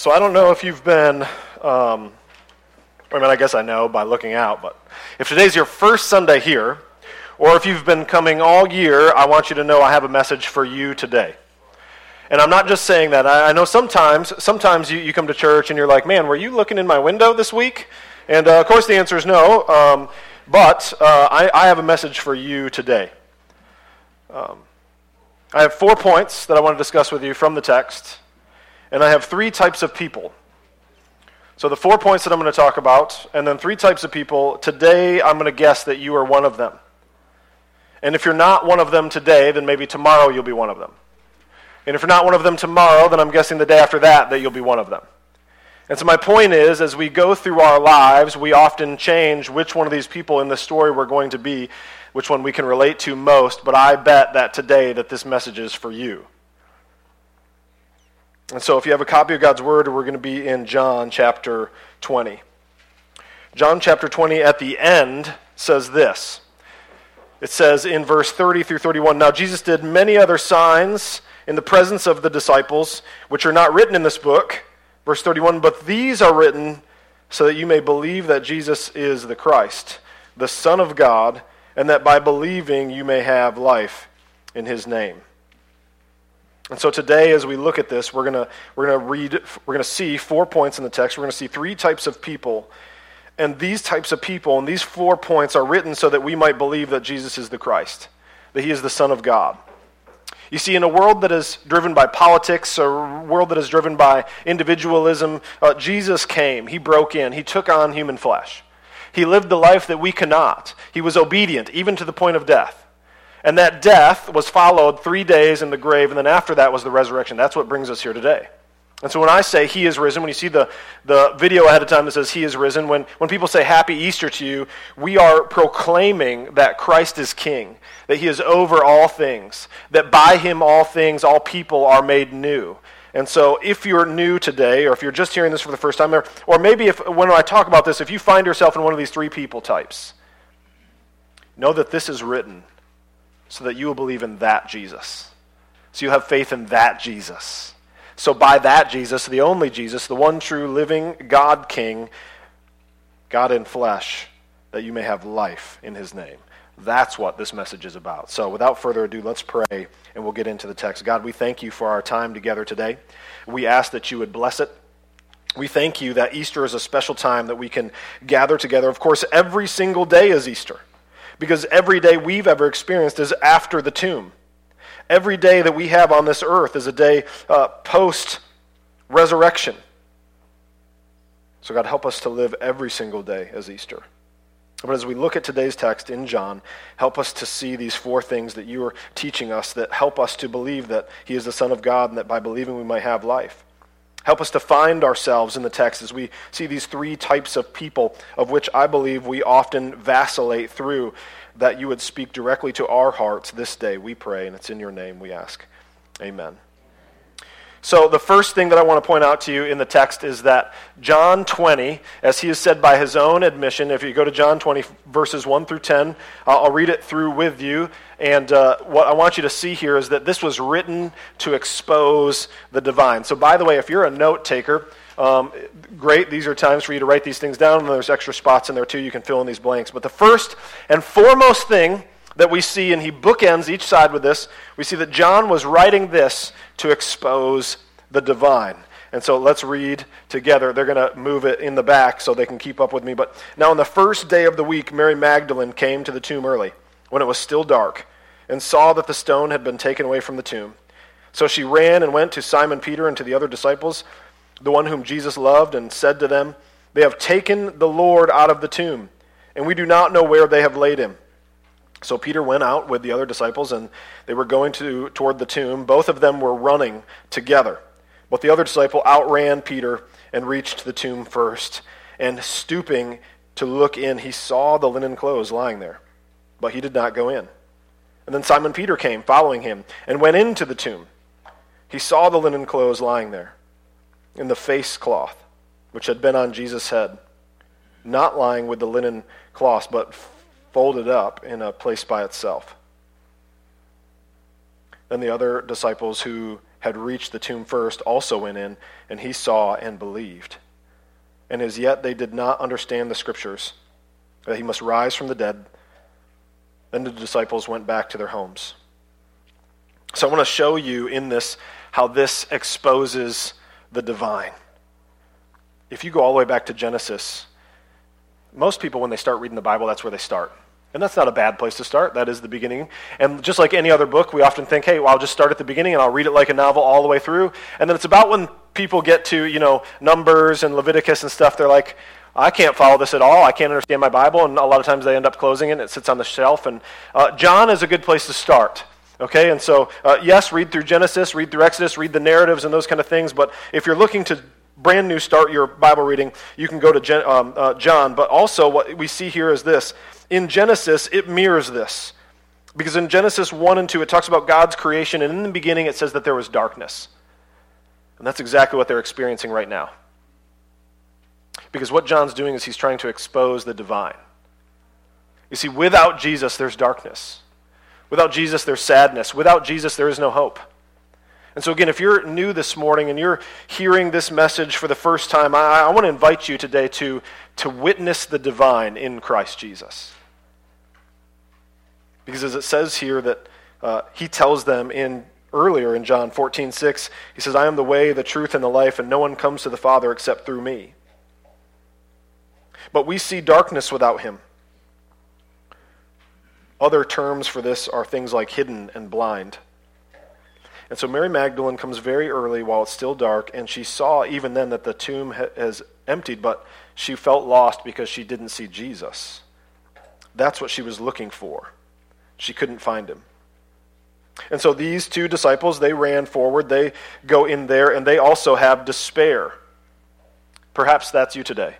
So I don't know if you've been, um, I mean, I guess I know by looking out, but if today's your first Sunday here, or if you've been coming all year, I want you to know I have a message for you today. And I'm not just saying that. I, I know sometimes, sometimes you, you come to church and you're like, man, were you looking in my window this week? And uh, of course the answer is no. Um, but uh, I, I, have a message for you today. Um, I have four points that I want to discuss with you from the text. And I have three types of people. So, the four points that I'm going to talk about, and then three types of people. Today, I'm going to guess that you are one of them. And if you're not one of them today, then maybe tomorrow you'll be one of them. And if you're not one of them tomorrow, then I'm guessing the day after that that you'll be one of them. And so, my point is, as we go through our lives, we often change which one of these people in the story we're going to be, which one we can relate to most. But I bet that today that this message is for you. And so, if you have a copy of God's Word, we're going to be in John chapter 20. John chapter 20 at the end says this. It says in verse 30 through 31 Now Jesus did many other signs in the presence of the disciples, which are not written in this book. Verse 31 But these are written so that you may believe that Jesus is the Christ, the Son of God, and that by believing you may have life in his name. And so today, as we look at this, we're going we're gonna read, we're going to see four points in the text. We're going to see three types of people. And these types of people and these four points are written so that we might believe that Jesus is the Christ, that he is the Son of God. You see, in a world that is driven by politics, a world that is driven by individualism, uh, Jesus came. He broke in. He took on human flesh. He lived the life that we cannot. He was obedient, even to the point of death. And that death was followed three days in the grave, and then after that was the resurrection. That's what brings us here today. And so when I say he is risen, when you see the, the video ahead of time that says he is risen, when, when people say happy Easter to you, we are proclaiming that Christ is king, that he is over all things, that by him all things, all people are made new. And so if you're new today, or if you're just hearing this for the first time, or, or maybe if when I talk about this, if you find yourself in one of these three people types, know that this is written so that you will believe in that Jesus. So you have faith in that Jesus. So by that Jesus, the only Jesus, the one true living God King, God in flesh, that you may have life in his name. That's what this message is about. So without further ado, let's pray and we'll get into the text. God, we thank you for our time together today. We ask that you would bless it. We thank you that Easter is a special time that we can gather together. Of course, every single day is Easter because every day we've ever experienced is after the tomb. Every day that we have on this earth is a day uh, post resurrection. So, God, help us to live every single day as Easter. But as we look at today's text in John, help us to see these four things that you are teaching us that help us to believe that He is the Son of God and that by believing we might have life. Help us to find ourselves in the text as we see these three types of people, of which I believe we often vacillate through, that you would speak directly to our hearts this day, we pray, and it's in your name we ask. Amen. So, the first thing that I want to point out to you in the text is that John 20, as he has said by his own admission, if you go to John 20, verses 1 through 10, I'll read it through with you. And uh, what I want you to see here is that this was written to expose the divine. So, by the way, if you're a note taker, um, great. These are times for you to write these things down. And there's extra spots in there, too. You can fill in these blanks. But the first and foremost thing that we see, and he bookends each side with this, we see that John was writing this to expose the divine. And so let's read together. They're going to move it in the back so they can keep up with me. But now, on the first day of the week, Mary Magdalene came to the tomb early, when it was still dark, and saw that the stone had been taken away from the tomb. So she ran and went to Simon Peter and to the other disciples, the one whom Jesus loved, and said to them, They have taken the Lord out of the tomb, and we do not know where they have laid him. So Peter went out with the other disciples, and they were going to, toward the tomb. Both of them were running together. But the other disciple outran Peter and reached the tomb first. And stooping to look in, he saw the linen clothes lying there. But he did not go in. And then Simon Peter came, following him, and went into the tomb. He saw the linen clothes lying there, and the face cloth, which had been on Jesus' head, not lying with the linen cloths, but folded up in a place by itself. Then the other disciples who had reached the tomb first, also went in, and he saw and believed. And as yet they did not understand the scriptures, that he must rise from the dead. Then the disciples went back to their homes. So I want to show you in this how this exposes the divine. If you go all the way back to Genesis, most people, when they start reading the Bible, that's where they start. And that's not a bad place to start. That is the beginning. And just like any other book, we often think, hey, well, I'll just start at the beginning and I'll read it like a novel all the way through. And then it's about when people get to, you know, Numbers and Leviticus and stuff, they're like, I can't follow this at all. I can't understand my Bible. And a lot of times they end up closing it and it sits on the shelf. And uh, John is a good place to start. Okay, and so, uh, yes, read through Genesis, read through Exodus, read the narratives and those kind of things. But if you're looking to brand new start your Bible reading, you can go to um, uh, John. But also, what we see here is this in Genesis, it mirrors this. Because in Genesis 1 and 2, it talks about God's creation, and in the beginning, it says that there was darkness. And that's exactly what they're experiencing right now. Because what John's doing is he's trying to expose the divine. You see, without Jesus, there's darkness. Without Jesus, there's sadness. Without Jesus, there is no hope. And so, again, if you're new this morning and you're hearing this message for the first time, I, I want to invite you today to, to witness the divine in Christ Jesus. Because as it says here that uh, he tells them in earlier in John 14, 6, he says, I am the way, the truth, and the life, and no one comes to the Father except through me. But we see darkness without him. Other terms for this are things like hidden and blind. And so Mary Magdalene comes very early while it's still dark, and she saw even then that the tomb has emptied, but she felt lost because she didn't see Jesus. That's what she was looking for. She couldn't find him. And so these two disciples, they ran forward. They go in there, and they also have despair. Perhaps that's you today.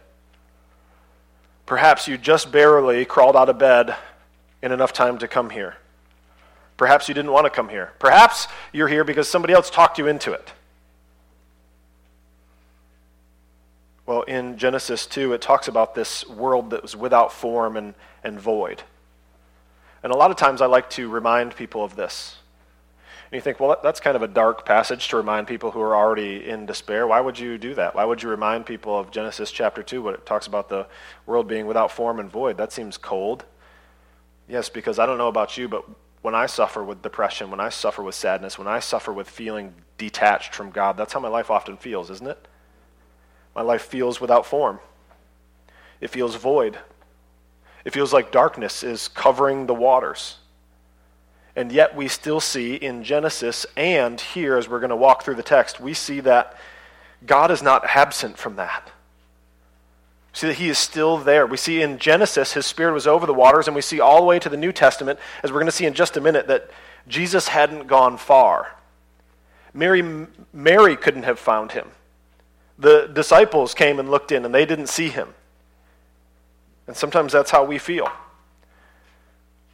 Perhaps you just barely crawled out of bed in enough time to come here. Perhaps you didn't want to come here. Perhaps you're here because somebody else talked you into it. Well, in Genesis 2, it talks about this world that was without form and, and void. And a lot of times I like to remind people of this. And you think, well, that's kind of a dark passage to remind people who are already in despair. Why would you do that? Why would you remind people of Genesis chapter 2, when it talks about the world being without form and void? That seems cold. Yes, because I don't know about you, but when I suffer with depression, when I suffer with sadness, when I suffer with feeling detached from God, that's how my life often feels, isn't it? My life feels without form. It feels void. It feels like darkness is covering the waters. And yet, we still see in Genesis and here, as we're going to walk through the text, we see that God is not absent from that. See that he is still there. We see in Genesis, his spirit was over the waters, and we see all the way to the New Testament, as we're going to see in just a minute, that Jesus hadn't gone far. Mary, Mary couldn't have found him. The disciples came and looked in, and they didn't see him. And sometimes that's how we feel.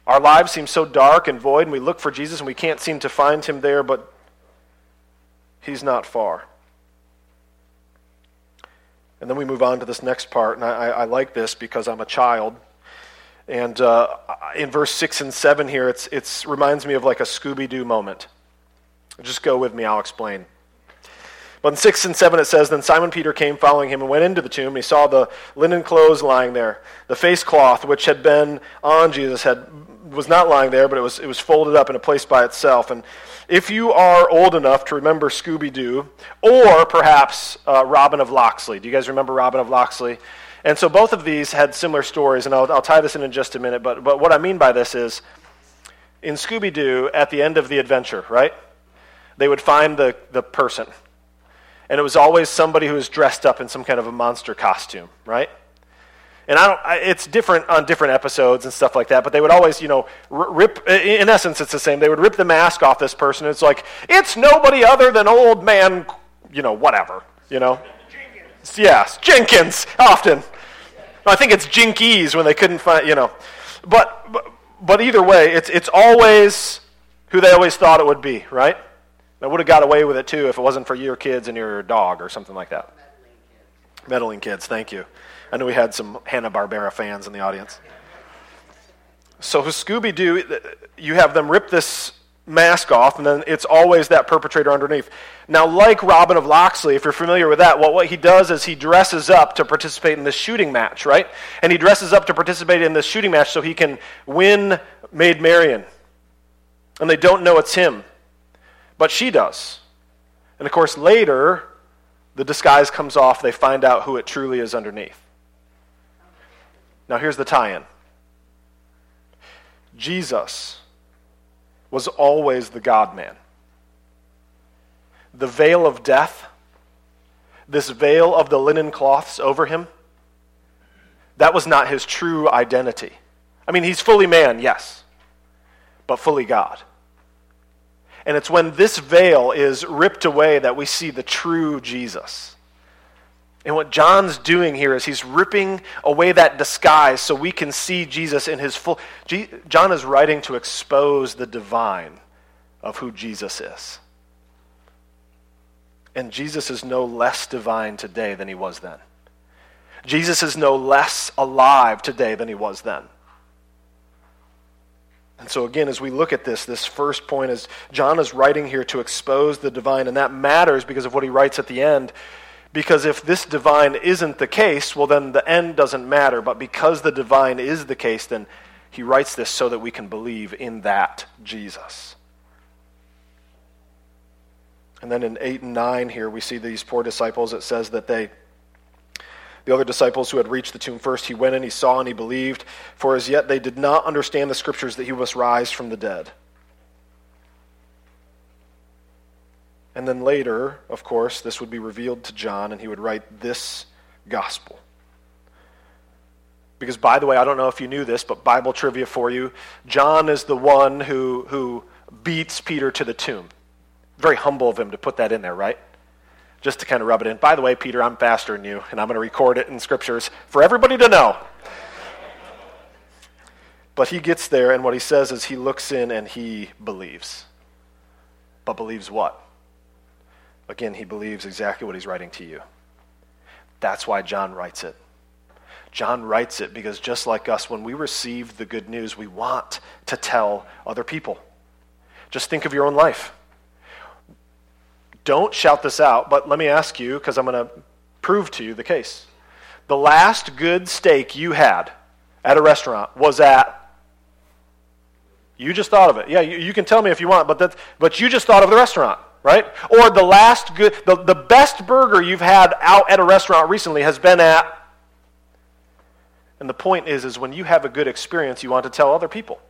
Our lives seem so dark and void, and we look for Jesus and we can't seem to find him there, but he's not far. And then we move on to this next part, and I, I like this because I'm a child. And uh, in verse 6 and 7 here, it it's, reminds me of like a Scooby Doo moment. Just go with me, I'll explain. But in 6 and 7 it says, Then Simon Peter came following him and went into the tomb, and he saw the linen clothes lying there. The face cloth which had been on Jesus had, was not lying there, but it was, it was folded up in a place by itself. And if you are old enough to remember Scooby Doo, or perhaps uh, Robin of Locksley, do you guys remember Robin of Locksley? And so both of these had similar stories, and I'll, I'll tie this in in just a minute. But, but what I mean by this is in Scooby Doo, at the end of the adventure, right? They would find the, the person and it was always somebody who was dressed up in some kind of a monster costume, right? And I don't, I, it's different on different episodes and stuff like that, but they would always, you know, rip, in essence, it's the same. They would rip the mask off this person. It's like, it's nobody other than old man, you know, whatever, you know? Jenkins. Yes, Jenkins, often. I think it's Jinkies when they couldn't find, you know. But, but, but either way, it's, it's always who they always thought it would be, right? I would have got away with it too if it wasn't for your kids and your dog or something like that. Meddling kids. Meddling kids, thank you. I know we had some Hanna-Barbera fans in the audience. So who Scooby-Doo, you have them rip this mask off, and then it's always that perpetrator underneath. Now, like Robin of Locksley, if you're familiar with that, well, what he does is he dresses up to participate in this shooting match, right? And he dresses up to participate in this shooting match so he can win Maid Marian. And they don't know it's him, but she does. And of course, later, the disguise comes off, they find out who it truly is underneath. Now, here's the tie in Jesus was always the God man. The veil of death, this veil of the linen cloths over him, that was not his true identity. I mean, he's fully man, yes, but fully God. And it's when this veil is ripped away that we see the true Jesus. And what John's doing here is he's ripping away that disguise so we can see Jesus in his full. John is writing to expose the divine of who Jesus is. And Jesus is no less divine today than he was then. Jesus is no less alive today than he was then. And so, again, as we look at this, this first point is John is writing here to expose the divine, and that matters because of what he writes at the end. Because if this divine isn't the case, well, then the end doesn't matter. But because the divine is the case, then he writes this so that we can believe in that Jesus. And then in 8 and 9 here, we see these poor disciples. It says that they, the other disciples who had reached the tomb first, he went in, he saw, and he believed. For as yet they did not understand the scriptures that he must rise from the dead. And then later, of course, this would be revealed to John, and he would write this gospel. Because, by the way, I don't know if you knew this, but Bible trivia for you John is the one who, who beats Peter to the tomb. Very humble of him to put that in there, right? Just to kind of rub it in. By the way, Peter, I'm faster than you, and I'm going to record it in scriptures for everybody to know. But he gets there, and what he says is he looks in and he believes. But believes what? Again, he believes exactly what he's writing to you. That's why John writes it. John writes it because just like us, when we receive the good news, we want to tell other people. Just think of your own life. Don't shout this out, but let me ask you, because I'm going to prove to you the case. The last good steak you had at a restaurant was at. You just thought of it. Yeah, you, you can tell me if you want, but, that, but you just thought of the restaurant right? Or the last good, the, the best burger you've had out at a restaurant recently has been at. And the point is, is when you have a good experience, you want to tell other people.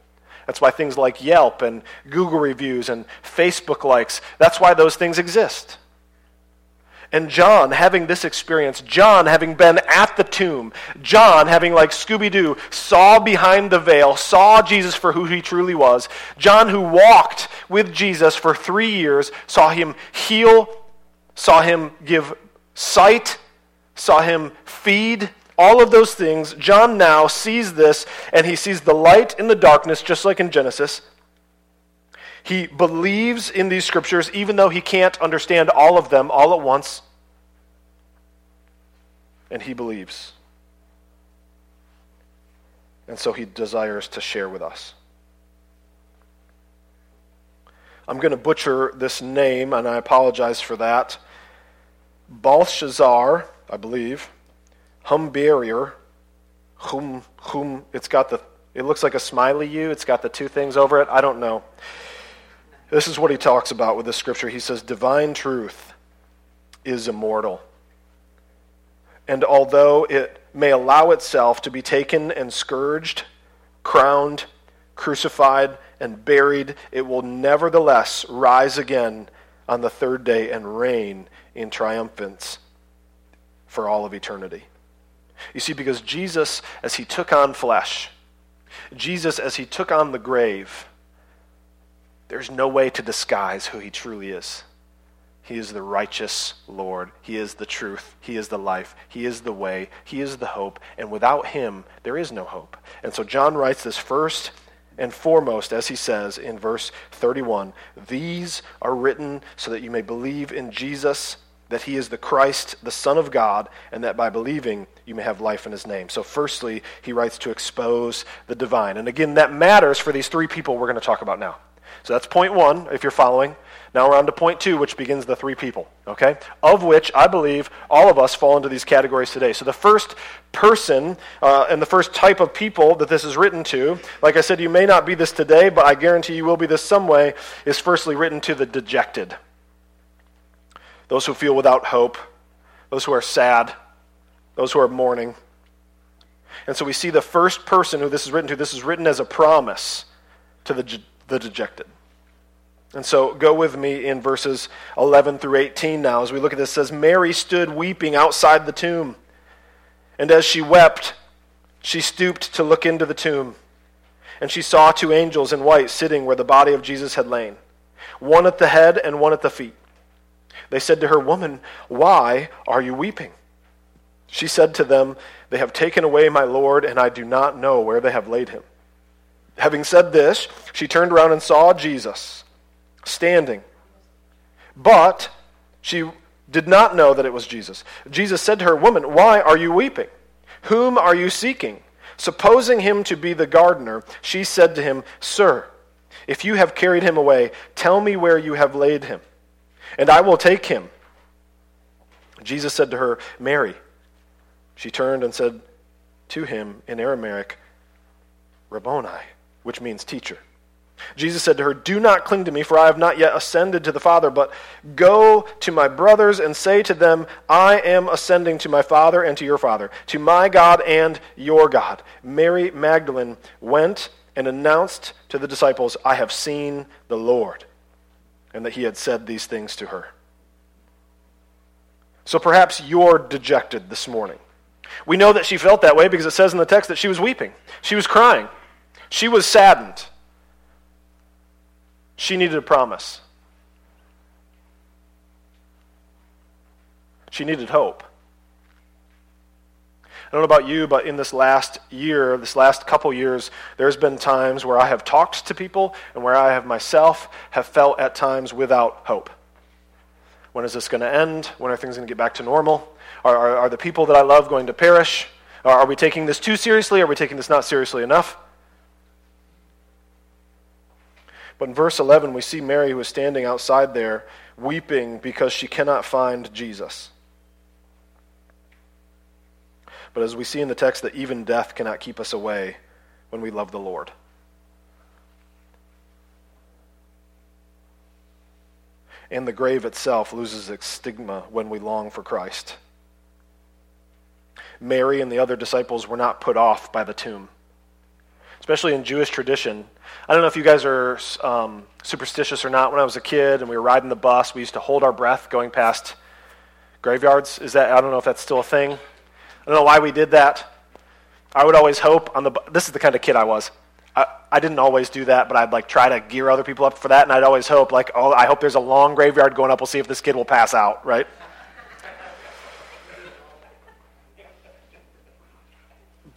That's why things like Yelp and Google reviews and Facebook likes, that's why those things exist. And John having this experience, John having been at the tomb, John having, like Scooby Doo, saw behind the veil, saw Jesus for who he truly was, John who walked with Jesus for three years, saw him heal, saw him give sight, saw him feed, all of those things. John now sees this, and he sees the light in the darkness, just like in Genesis. He believes in these scriptures even though he can't understand all of them all at once. And he believes. And so he desires to share with us. I'm going to butcher this name, and I apologize for that. Belshazzar, I believe, Humbarier, Hum, Hum, it's got the, it looks like a smiley U, it's got the two things over it. I don't know. This is what he talks about with this scripture. He says, Divine truth is immortal. And although it may allow itself to be taken and scourged, crowned, crucified, and buried, it will nevertheless rise again on the third day and reign in triumphance for all of eternity. You see, because Jesus, as he took on flesh, Jesus, as he took on the grave, there's no way to disguise who he truly is. He is the righteous Lord. He is the truth. He is the life. He is the way. He is the hope. And without him, there is no hope. And so John writes this first and foremost, as he says in verse 31 These are written so that you may believe in Jesus, that he is the Christ, the Son of God, and that by believing you may have life in his name. So, firstly, he writes to expose the divine. And again, that matters for these three people we're going to talk about now. So that's point one, if you're following. Now we're on to point two, which begins the three people, okay? Of which I believe all of us fall into these categories today. So the first person uh, and the first type of people that this is written to, like I said, you may not be this today, but I guarantee you will be this some way, is firstly written to the dejected. Those who feel without hope, those who are sad, those who are mourning. And so we see the first person who this is written to, this is written as a promise to the, the dejected. And so go with me in verses 11 through 18 now as we look at this. Says, Mary stood weeping outside the tomb. And as she wept, she stooped to look into the tomb. And she saw two angels in white sitting where the body of Jesus had lain, one at the head and one at the feet. They said to her, Woman, why are you weeping? She said to them, They have taken away my Lord, and I do not know where they have laid him. Having said this, she turned around and saw Jesus standing. But she did not know that it was Jesus. Jesus said to her, Woman, why are you weeping? Whom are you seeking? Supposing him to be the gardener, she said to him, Sir, if you have carried him away, tell me where you have laid him, and I will take him. Jesus said to her, Mary. She turned and said to him in Aramaic, Rabboni, which means teacher. Jesus said to her, Do not cling to me, for I have not yet ascended to the Father, but go to my brothers and say to them, I am ascending to my Father and to your Father, to my God and your God. Mary Magdalene went and announced to the disciples, I have seen the Lord, and that he had said these things to her. So perhaps you're dejected this morning. We know that she felt that way because it says in the text that she was weeping. She was crying. She was saddened. She needed a promise. She needed hope. I don't know about you, but in this last year, this last couple years, there's been times where I have talked to people and where I have myself have felt at times without hope. When is this going to end? When are things going to get back to normal? Are, are, are the people that I love going to perish? Are, are we taking this too seriously? Are we taking this not seriously enough? But in verse 11, we see Mary who is standing outside there weeping because she cannot find Jesus. But as we see in the text, that even death cannot keep us away when we love the Lord. And the grave itself loses its stigma when we long for Christ. Mary and the other disciples were not put off by the tomb. Especially in Jewish tradition. I don't know if you guys are um, superstitious or not. When I was a kid and we were riding the bus, we used to hold our breath going past graveyards. Is that, I don't know if that's still a thing. I don't know why we did that. I would always hope on the, this is the kind of kid I was. I, I didn't always do that, but I'd like try to gear other people up for that, and I'd always hope, like, oh, I hope there's a long graveyard going up. We'll see if this kid will pass out, right?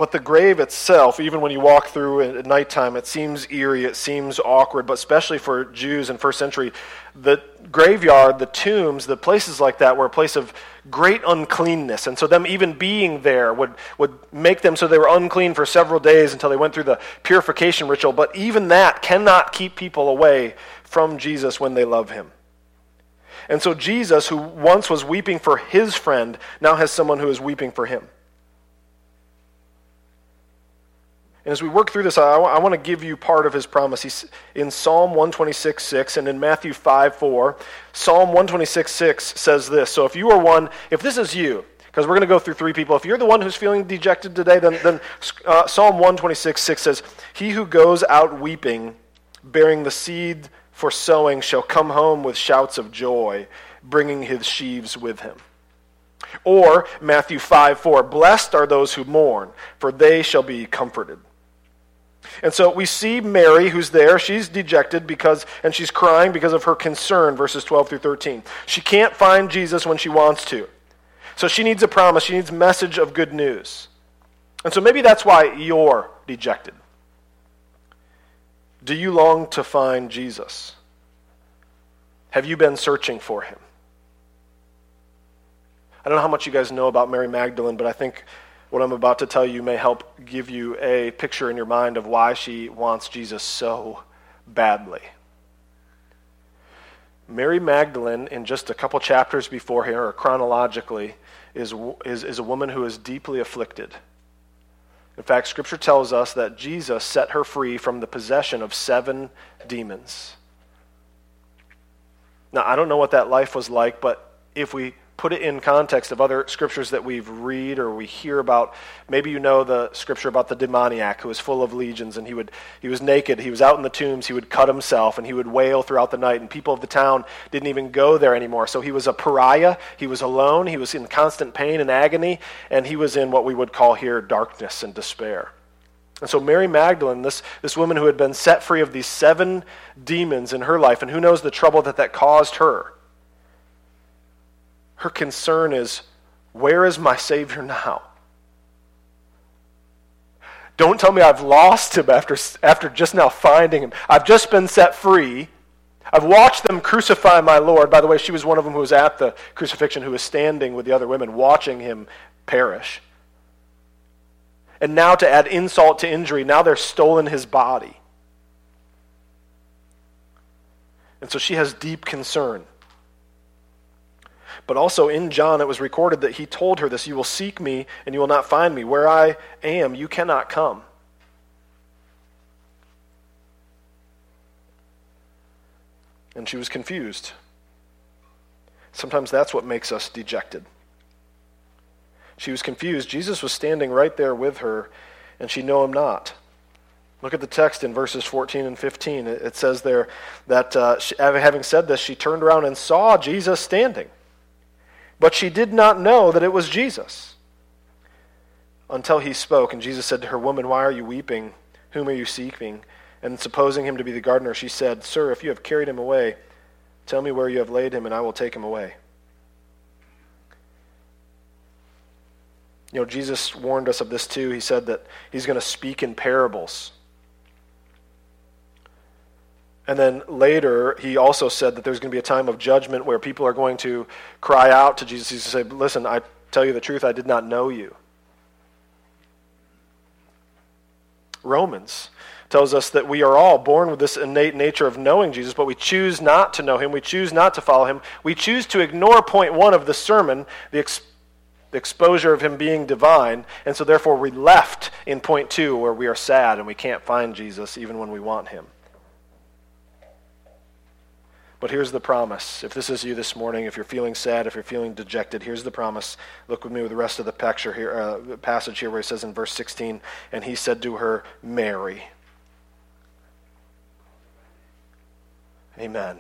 But the grave itself, even when you walk through it at nighttime, it seems eerie, it seems awkward, but especially for Jews in first century, the graveyard, the tombs, the places like that were a place of great uncleanness. And so them even being there would, would make them so they were unclean for several days until they went through the purification ritual. But even that cannot keep people away from Jesus when they love him. And so Jesus, who once was weeping for his friend, now has someone who is weeping for him. And as we work through this, I, I want to give you part of his promise. He's in Psalm 126, 6, and in Matthew 5, 4. Psalm 126, 6 says this. So if you are one, if this is you, because we're going to go through three people. If you're the one who's feeling dejected today, then, then uh, Psalm 126, 6 says, He who goes out weeping, bearing the seed for sowing, shall come home with shouts of joy, bringing his sheaves with him. Or Matthew 5, 4, Blessed are those who mourn, for they shall be comforted. And so we see Mary, who's there. She's dejected because, and she's crying because of her concern, verses 12 through 13. She can't find Jesus when she wants to. So she needs a promise. She needs a message of good news. And so maybe that's why you're dejected. Do you long to find Jesus? Have you been searching for him? I don't know how much you guys know about Mary Magdalene, but I think what I'm about to tell you may help give you a picture in your mind of why she wants Jesus so badly. Mary Magdalene, in just a couple chapters before here, or chronologically, is, is, is a woman who is deeply afflicted. In fact, Scripture tells us that Jesus set her free from the possession of seven demons. Now, I don't know what that life was like, but if we put it in context of other scriptures that we've read or we hear about. Maybe you know the scripture about the demoniac who was full of legions and he would he was naked, he was out in the tombs, he would cut himself and he would wail throughout the night and people of the town didn't even go there anymore. So he was a pariah, he was alone, he was in constant pain and agony and he was in what we would call here darkness and despair. And so Mary Magdalene, this, this woman who had been set free of these seven demons in her life, and who knows the trouble that that caused her, her concern is where is my Savior now? Don't tell me I've lost him after, after just now finding him. I've just been set free. I've watched them crucify my Lord. By the way, she was one of them who was at the crucifixion, who was standing with the other women, watching him perish. And now, to add insult to injury, now they're stolen his body. And so she has deep concern. But also in John, it was recorded that he told her this You will seek me, and you will not find me. Where I am, you cannot come. And she was confused. Sometimes that's what makes us dejected. She was confused. Jesus was standing right there with her, and she knew him not. Look at the text in verses 14 and 15. It says there that uh, she, having said this, she turned around and saw Jesus standing but she did not know that it was Jesus until he spoke. And Jesus said to her, Woman, why are you weeping? Whom are you seeking? And supposing him to be the gardener, she said, Sir, if you have carried him away, tell me where you have laid him, and I will take him away. You know, Jesus warned us of this too. He said that he's going to speak in parables. And then later, he also said that there's going to be a time of judgment where people are going to cry out to Jesus. To say, Listen, I tell you the truth, I did not know you. Romans tells us that we are all born with this innate nature of knowing Jesus, but we choose not to know him. We choose not to follow him. We choose to ignore point one of the sermon, the, ex- the exposure of him being divine, and so therefore we left in point two where we are sad and we can't find Jesus even when we want him. But here's the promise. If this is you this morning, if you're feeling sad, if you're feeling dejected, here's the promise. Look with me with the rest of the picture here, uh, passage here where he says in verse 16, and he said to her, Mary. Amen.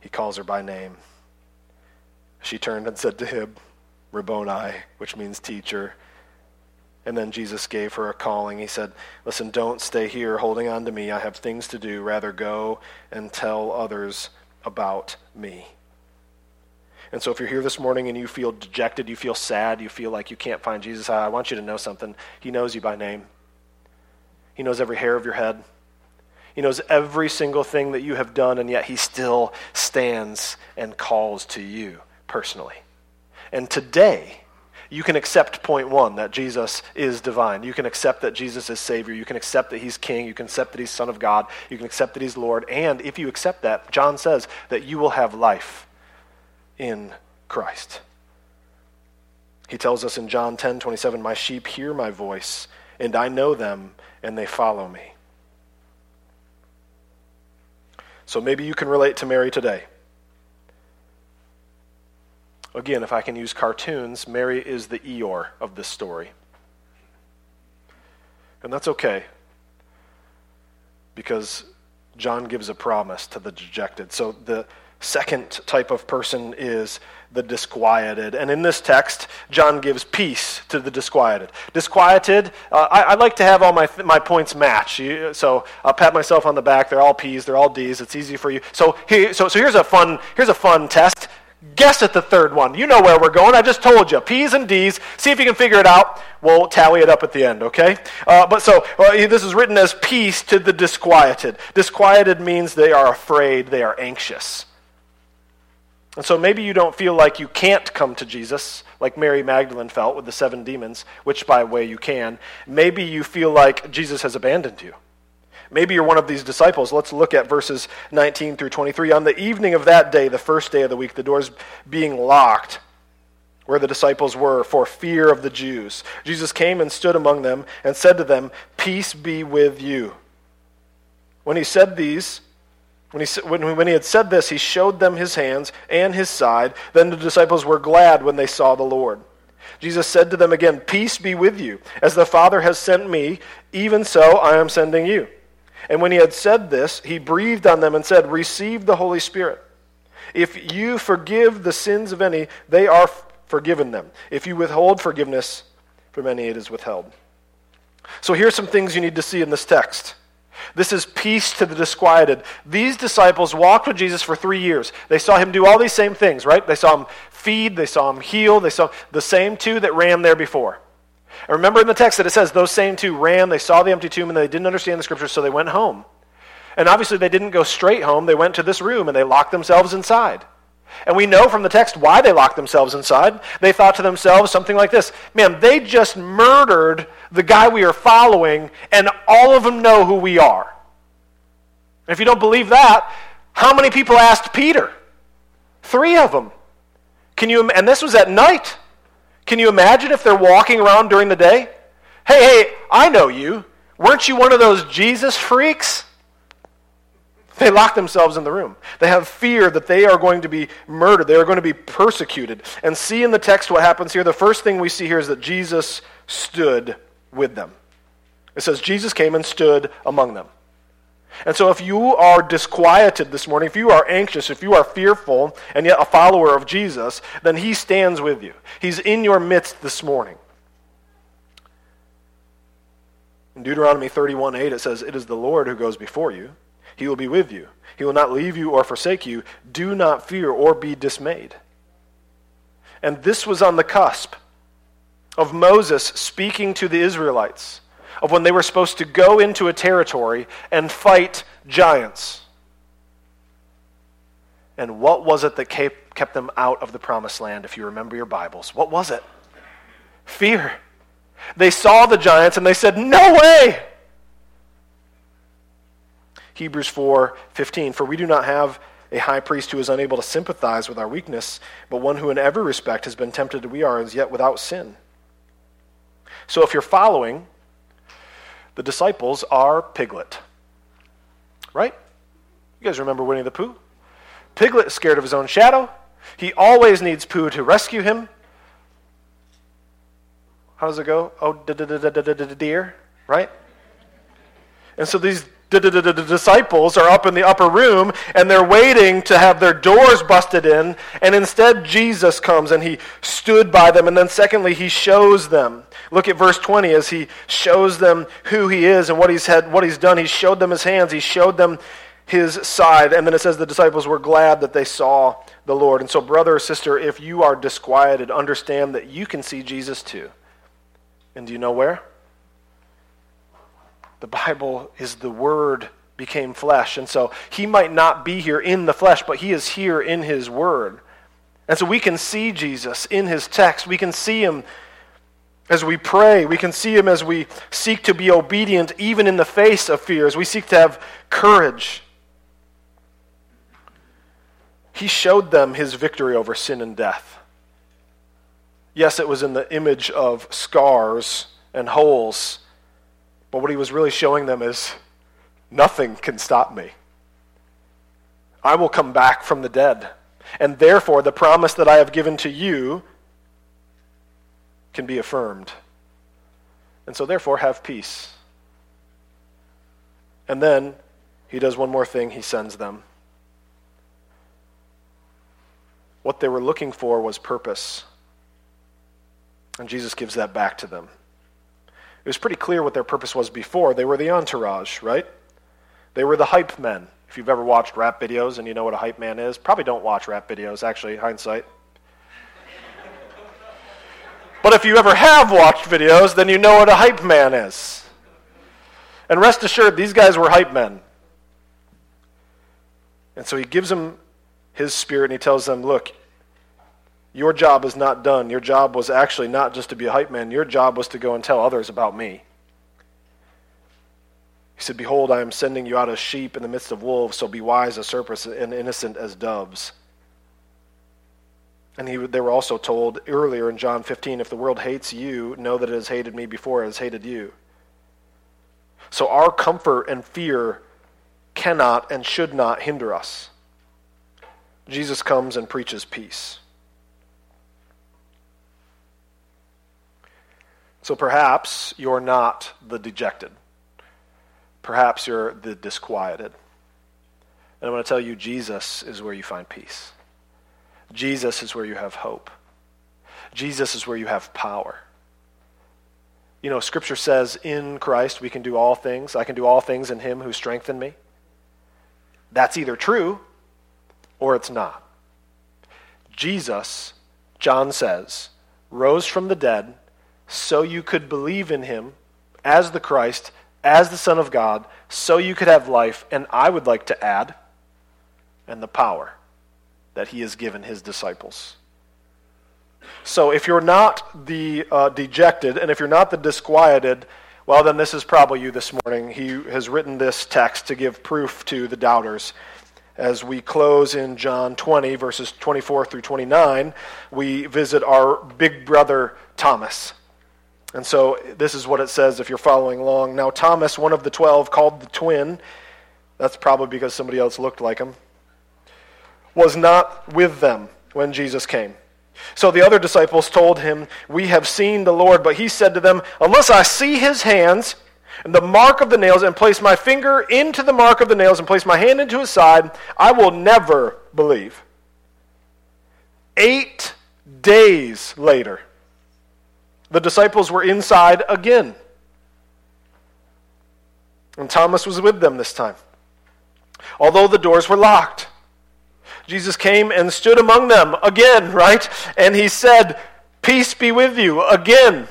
He calls her by name. She turned and said to him, Rabboni, which means teacher. And then Jesus gave her a calling. He said, Listen, don't stay here holding on to me. I have things to do. Rather, go and tell others about me. And so, if you're here this morning and you feel dejected, you feel sad, you feel like you can't find Jesus, ah, I want you to know something. He knows you by name, He knows every hair of your head. He knows every single thing that you have done, and yet He still stands and calls to you personally. And today, you can accept point one that Jesus is divine. You can accept that Jesus is Savior. You can accept that He's King. You can accept that He's Son of God. You can accept that He's Lord. And if you accept that, John says that you will have life in Christ. He tells us in John 10 27, My sheep hear my voice, and I know them, and they follow me. So maybe you can relate to Mary today. Again, if I can use cartoons, Mary is the Eeyore of this story. And that's okay because John gives a promise to the dejected. So the second type of person is the disquieted. And in this text, John gives peace to the disquieted. Disquieted, uh, I, I, like to have all my, my points match. You, so I'll pat myself on the back. They're all P's, they're all D's. It's easy for you. So, he, so, so here's, a fun, here's a fun test. Guess at the third one. You know where we're going. I just told you. P's and D's. See if you can figure it out. We'll tally it up at the end, okay? Uh, but so, uh, this is written as peace to the disquieted. Disquieted means they are afraid, they are anxious. And so maybe you don't feel like you can't come to Jesus, like Mary Magdalene felt with the seven demons, which, by the way, you can. Maybe you feel like Jesus has abandoned you. Maybe you're one of these disciples. Let's look at verses 19 through 23. On the evening of that day, the first day of the week, the doors being locked, where the disciples were for fear of the Jews, Jesus came and stood among them and said to them, Peace be with you. When he said these, when he, when, when he had said this, he showed them his hands and his side. Then the disciples were glad when they saw the Lord. Jesus said to them again, Peace be with you. As the Father has sent me, even so I am sending you. And when he had said this, he breathed on them and said, Receive the Holy Spirit. If you forgive the sins of any, they are forgiven them. If you withhold forgiveness from any, it is withheld. So here's some things you need to see in this text. This is peace to the disquieted. These disciples walked with Jesus for three years. They saw him do all these same things, right? They saw him feed, they saw him heal, they saw the same two that ran there before. And remember in the text that it says those same two ran, they saw the empty tomb, and they didn't understand the scriptures, so they went home. And obviously, they didn't go straight home. They went to this room and they locked themselves inside. And we know from the text why they locked themselves inside. They thought to themselves something like this Man, they just murdered the guy we are following, and all of them know who we are. And if you don't believe that, how many people asked Peter? Three of them. Can you, and this was at night. Can you imagine if they're walking around during the day? Hey, hey, I know you. Weren't you one of those Jesus freaks? They lock themselves in the room. They have fear that they are going to be murdered. They are going to be persecuted. And see in the text what happens here. The first thing we see here is that Jesus stood with them. It says, Jesus came and stood among them. And so, if you are disquieted this morning, if you are anxious, if you are fearful, and yet a follower of Jesus, then He stands with you. He's in your midst this morning. In Deuteronomy 31 8, it says, It is the Lord who goes before you. He will be with you. He will not leave you or forsake you. Do not fear or be dismayed. And this was on the cusp of Moses speaking to the Israelites of when they were supposed to go into a territory and fight giants. And what was it that kept them out of the promised land, if you remember your Bibles? What was it? Fear. They saw the giants and they said, No way! Hebrews 4 15. For we do not have a high priest who is unable to sympathize with our weakness, but one who in every respect has been tempted as we are, and yet without sin. So if you're following, the disciples are Piglet. Right? You guys remember Winnie the Pooh? Piglet is scared of his own shadow. He always needs Pooh to rescue him. How does it go? Oh, dear, right? And so these disciples are up in the upper room and they're waiting to have their doors busted in and instead jesus comes and he stood by them and then secondly he shows them look at verse 20 as he shows them who he is and what he's had what he's done he showed them his hands he showed them his side and then it says the disciples were glad that they saw the lord and so brother or sister if you are disquieted understand that you can see jesus too and do you know where the Bible is the Word became flesh. And so he might not be here in the flesh, but he is here in his Word. And so we can see Jesus in his text. We can see him as we pray. We can see him as we seek to be obedient, even in the face of fear, as we seek to have courage. He showed them his victory over sin and death. Yes, it was in the image of scars and holes but what he was really showing them is nothing can stop me. I will come back from the dead. And therefore, the promise that I have given to you can be affirmed. And so, therefore, have peace. And then he does one more thing he sends them. What they were looking for was purpose. And Jesus gives that back to them. It was pretty clear what their purpose was before. They were the entourage, right? They were the hype men. If you've ever watched rap videos and you know what a hype man is, probably don't watch rap videos, actually, hindsight. But if you ever have watched videos, then you know what a hype man is. And rest assured, these guys were hype men. And so he gives them his spirit and he tells them, look, your job is not done. Your job was actually not just to be a hype man, your job was to go and tell others about me. He said, Behold, I am sending you out as sheep in the midst of wolves, so be wise as serpents and innocent as doves. And he, they were also told earlier in John 15 if the world hates you, know that it has hated me before it has hated you. So our comfort and fear cannot and should not hinder us. Jesus comes and preaches peace. So perhaps you're not the dejected. Perhaps you're the disquieted. And I want to tell you, Jesus is where you find peace. Jesus is where you have hope. Jesus is where you have power. You know, Scripture says in Christ we can do all things. I can do all things in Him who strengthened me. That's either true or it's not. Jesus, John says, rose from the dead so you could believe in Him as the Christ, as the Son of God, so you could have life, and I would like to add, and the power that he has given his disciples. So if you're not the uh, dejected and if you're not the disquieted, well, then this is probably you this morning. He has written this text to give proof to the doubters. As we close in John 20, verses 24 through 29, we visit our big brother Thomas. And so this is what it says if you're following along. Now, Thomas, one of the twelve, called the twin, that's probably because somebody else looked like him was not with them when Jesus came. So the other disciples told him, We have seen the Lord. But he said to them, Unless I see his hands and the mark of the nails, and place my finger into the mark of the nails, and place my hand into his side, I will never believe. Eight days later, the disciples were inside again. And Thomas was with them this time. Although the doors were locked. Jesus came and stood among them again, right? And he said, Peace be with you again.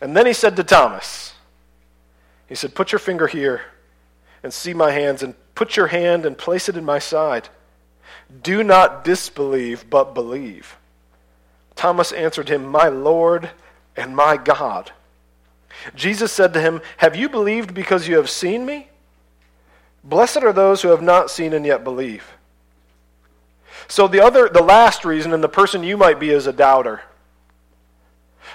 And then he said to Thomas, He said, Put your finger here and see my hands, and put your hand and place it in my side. Do not disbelieve, but believe. Thomas answered him, My Lord and my God. Jesus said to him, Have you believed because you have seen me? Blessed are those who have not seen and yet believe. So the other the last reason and the person you might be is a doubter.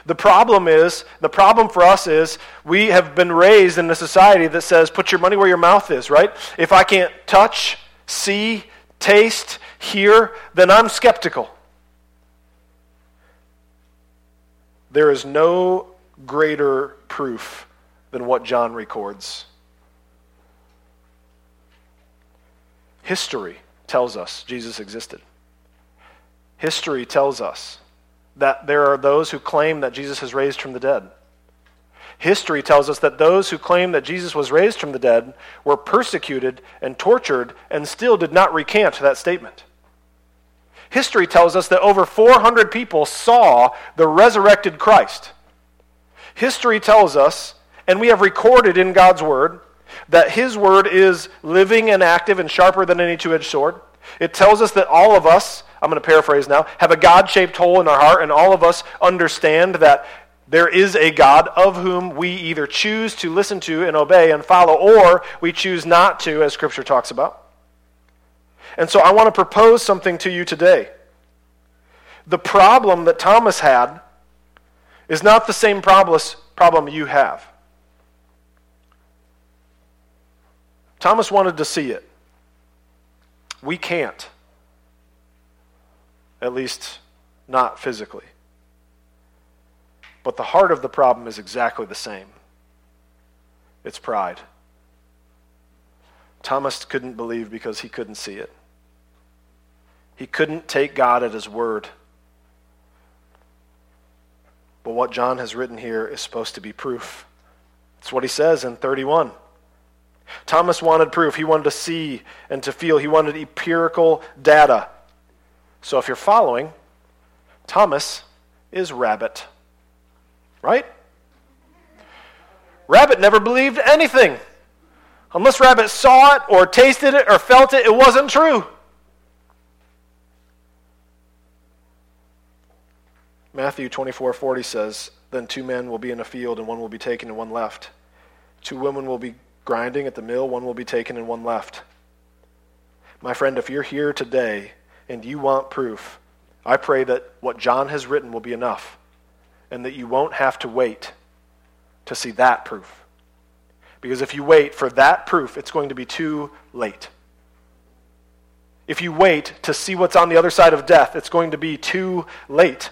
The problem is, the problem for us is we have been raised in a society that says put your money where your mouth is, right? If I can't touch, see, taste, hear, then I'm skeptical. There is no greater proof than what John records. History tells us Jesus existed. History tells us that there are those who claim that Jesus has raised from the dead. History tells us that those who claim that Jesus was raised from the dead were persecuted and tortured and still did not recant that statement. History tells us that over 400 people saw the resurrected Christ. History tells us, and we have recorded in God's Word, that His Word is living and active and sharper than any two edged sword. It tells us that all of us, I'm going to paraphrase now, have a God shaped hole in our heart, and all of us understand that there is a God of whom we either choose to listen to and obey and follow, or we choose not to, as Scripture talks about. And so I want to propose something to you today. The problem that Thomas had is not the same problem you have. Thomas wanted to see it. We can't. At least, not physically. But the heart of the problem is exactly the same it's pride. Thomas couldn't believe because he couldn't see it. He couldn't take God at his word. But what John has written here is supposed to be proof. It's what he says in 31. Thomas wanted proof. He wanted to see and to feel. He wanted empirical data. So if you're following, Thomas is rabbit. Right? Rabbit never believed anything. Unless Rabbit saw it or tasted it or felt it, it wasn't true. Matthew 24:40 says, "Then two men will be in a field and one will be taken and one left." Two women will be grinding at the mill, one will be taken and one left. My friend, if you're here today and you want proof, I pray that what John has written will be enough and that you won't have to wait to see that proof. Because if you wait for that proof, it's going to be too late. If you wait to see what's on the other side of death, it's going to be too late.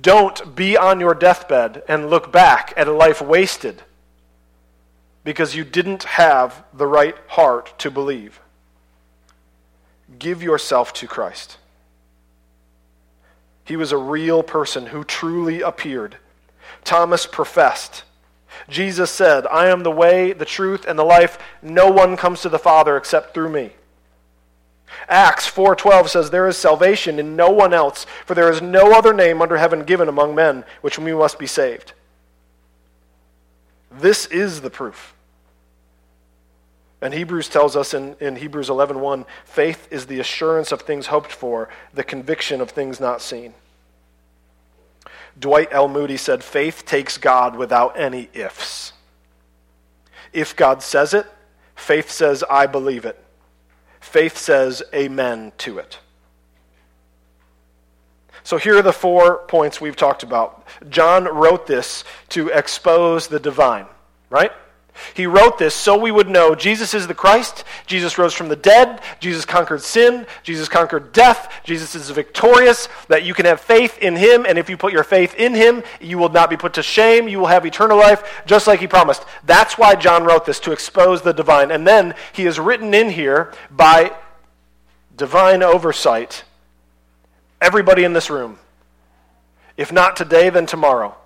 Don't be on your deathbed and look back at a life wasted because you didn't have the right heart to believe. Give yourself to Christ. He was a real person who truly appeared. Thomas professed. Jesus said, I am the way, the truth, and the life. No one comes to the Father except through me. Acts 4:12 says there is salvation in no one else for there is no other name under heaven given among men which we must be saved. This is the proof. And Hebrews tells us in, in Hebrews 11:1, faith is the assurance of things hoped for, the conviction of things not seen. Dwight L. Moody said, faith takes God without any ifs. If God says it, faith says, I believe it. Faith says, Amen to it. So here are the four points we've talked about. John wrote this to expose the divine, right? He wrote this so we would know Jesus is the Christ, Jesus rose from the dead, Jesus conquered sin, Jesus conquered death, Jesus is victorious, that you can have faith in him, and if you put your faith in him, you will not be put to shame, you will have eternal life, just like he promised. That's why John wrote this, to expose the divine. And then he is written in here by divine oversight everybody in this room. If not today, then tomorrow.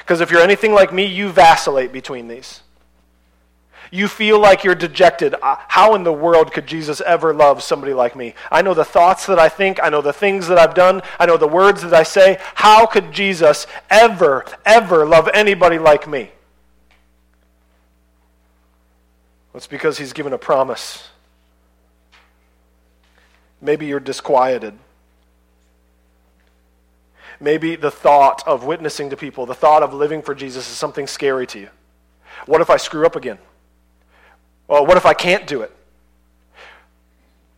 Because if you're anything like me, you vacillate between these. You feel like you're dejected. Uh, how in the world could Jesus ever love somebody like me? I know the thoughts that I think. I know the things that I've done. I know the words that I say. How could Jesus ever, ever love anybody like me? It's because he's given a promise. Maybe you're disquieted. Maybe the thought of witnessing to people, the thought of living for Jesus is something scary to you. What if I screw up again? Well, what if I can't do it?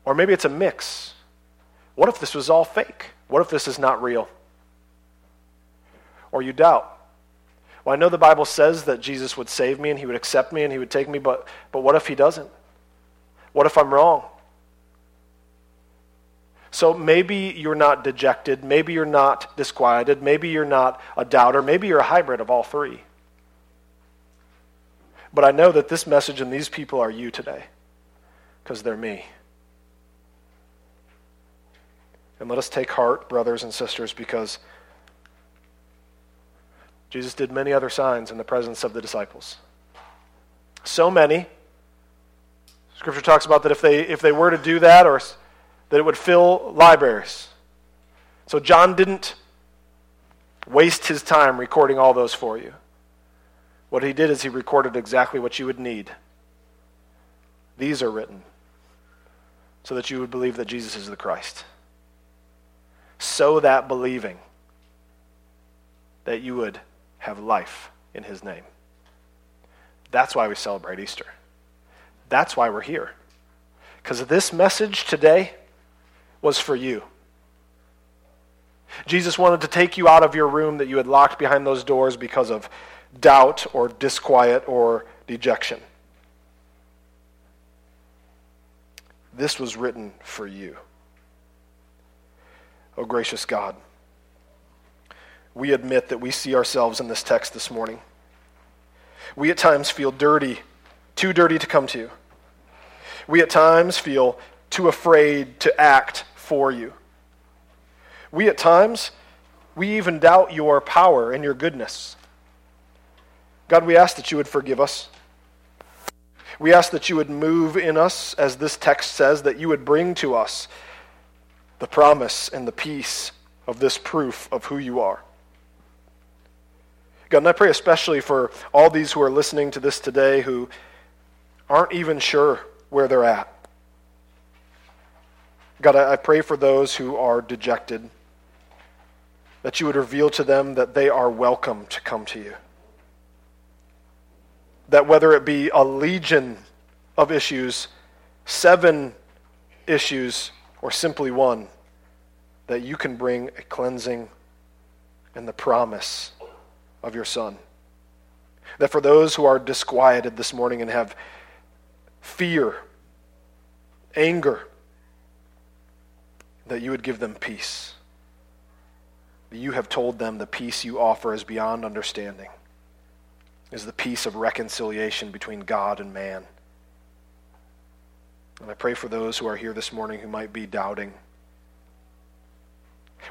Or maybe it's a mix. What if this was all fake? What if this is not real? Or you doubt. Well, I know the Bible says that Jesus would save me and he would accept me and he would take me, but, but what if he doesn't? What if I'm wrong? So maybe you're not dejected, maybe you're not disquieted, maybe you're not a doubter, maybe you're a hybrid of all three. But I know that this message and these people are you today because they're me. And let us take heart, brothers and sisters, because Jesus did many other signs in the presence of the disciples. So many. Scripture talks about that if they, if they were to do that, or that it would fill libraries. So John didn't waste his time recording all those for you. What he did is he recorded exactly what you would need. These are written so that you would believe that Jesus is the Christ. So that believing that you would have life in his name. That's why we celebrate Easter. That's why we're here. Because this message today was for you. Jesus wanted to take you out of your room that you had locked behind those doors because of doubt or disquiet or dejection. This was written for you. Oh, gracious God, we admit that we see ourselves in this text this morning. We at times feel dirty, too dirty to come to you. We at times feel too afraid to act for you. We at times, we even doubt your power and your goodness. God, we ask that you would forgive us. We ask that you would move in us, as this text says, that you would bring to us the promise and the peace of this proof of who you are. God, and I pray especially for all these who are listening to this today who aren't even sure where they're at. God, I pray for those who are dejected, that you would reveal to them that they are welcome to come to you that whether it be a legion of issues, seven issues, or simply one, that you can bring a cleansing and the promise of your Son. That for those who are disquieted this morning and have fear, anger, that you would give them peace. That you have told them the peace you offer is beyond understanding, is the peace of reconciliation between God and man. And I pray for those who are here this morning who might be doubting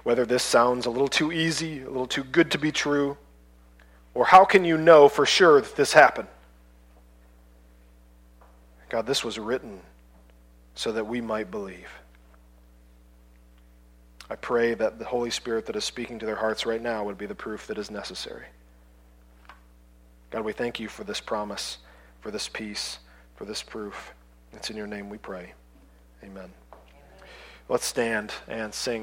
whether this sounds a little too easy, a little too good to be true, or how can you know for sure that this happened? God, this was written so that we might believe. I pray that the Holy Spirit that is speaking to their hearts right now would be the proof that is necessary. God, we thank you for this promise, for this peace, for this proof. It's in your name we pray. Amen. Let's stand and sing.